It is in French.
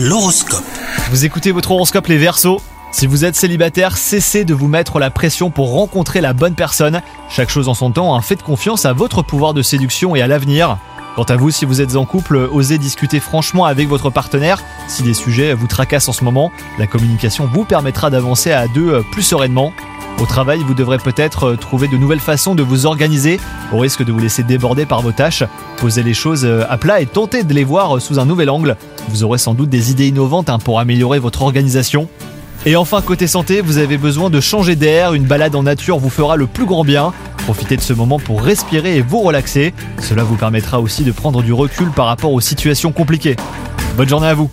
L'horoscope. Vous écoutez votre horoscope les Verseaux Si vous êtes célibataire, cessez de vous mettre la pression pour rencontrer la bonne personne. Chaque chose en son temps, hein, faites confiance à votre pouvoir de séduction et à l'avenir. Quant à vous, si vous êtes en couple, osez discuter franchement avec votre partenaire. Si des sujets vous tracassent en ce moment, la communication vous permettra d'avancer à deux euh, plus sereinement. Au travail, vous devrez peut-être euh, trouver de nouvelles façons de vous organiser, au risque de vous laisser déborder par vos tâches. Posez les choses euh, à plat et tentez de les voir euh, sous un nouvel angle. Vous aurez sans doute des idées innovantes hein, pour améliorer votre organisation. Et enfin, côté santé, vous avez besoin de changer d'air, une balade en nature vous fera le plus grand bien. Profitez de ce moment pour respirer et vous relaxer. Cela vous permettra aussi de prendre du recul par rapport aux situations compliquées. Bonne journée à vous